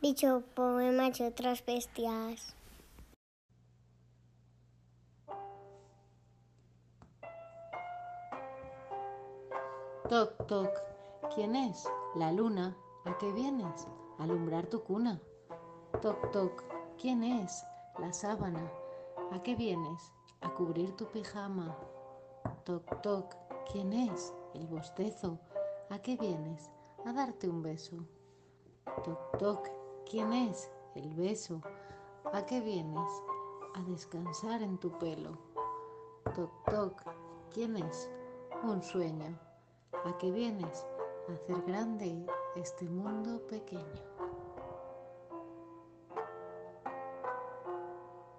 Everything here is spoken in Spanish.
dicho poemas y otras bestias. Toc, toc, ¿quién es? La luna. ¿A qué vienes? A alumbrar tu cuna. Toc, toc, ¿quién es? La sábana. ¿A qué vienes? A cubrir tu pijama. Toc, toc, ¿quién es? El bostezo. ¿A qué vienes? A darte un beso. Toc, toc, ¿quién es? El beso. ¿A qué vienes? A descansar en tu pelo. Toc, toc, ¿quién es? Un sueño. ¿A qué vienes? A hacer grande este mundo pequeño.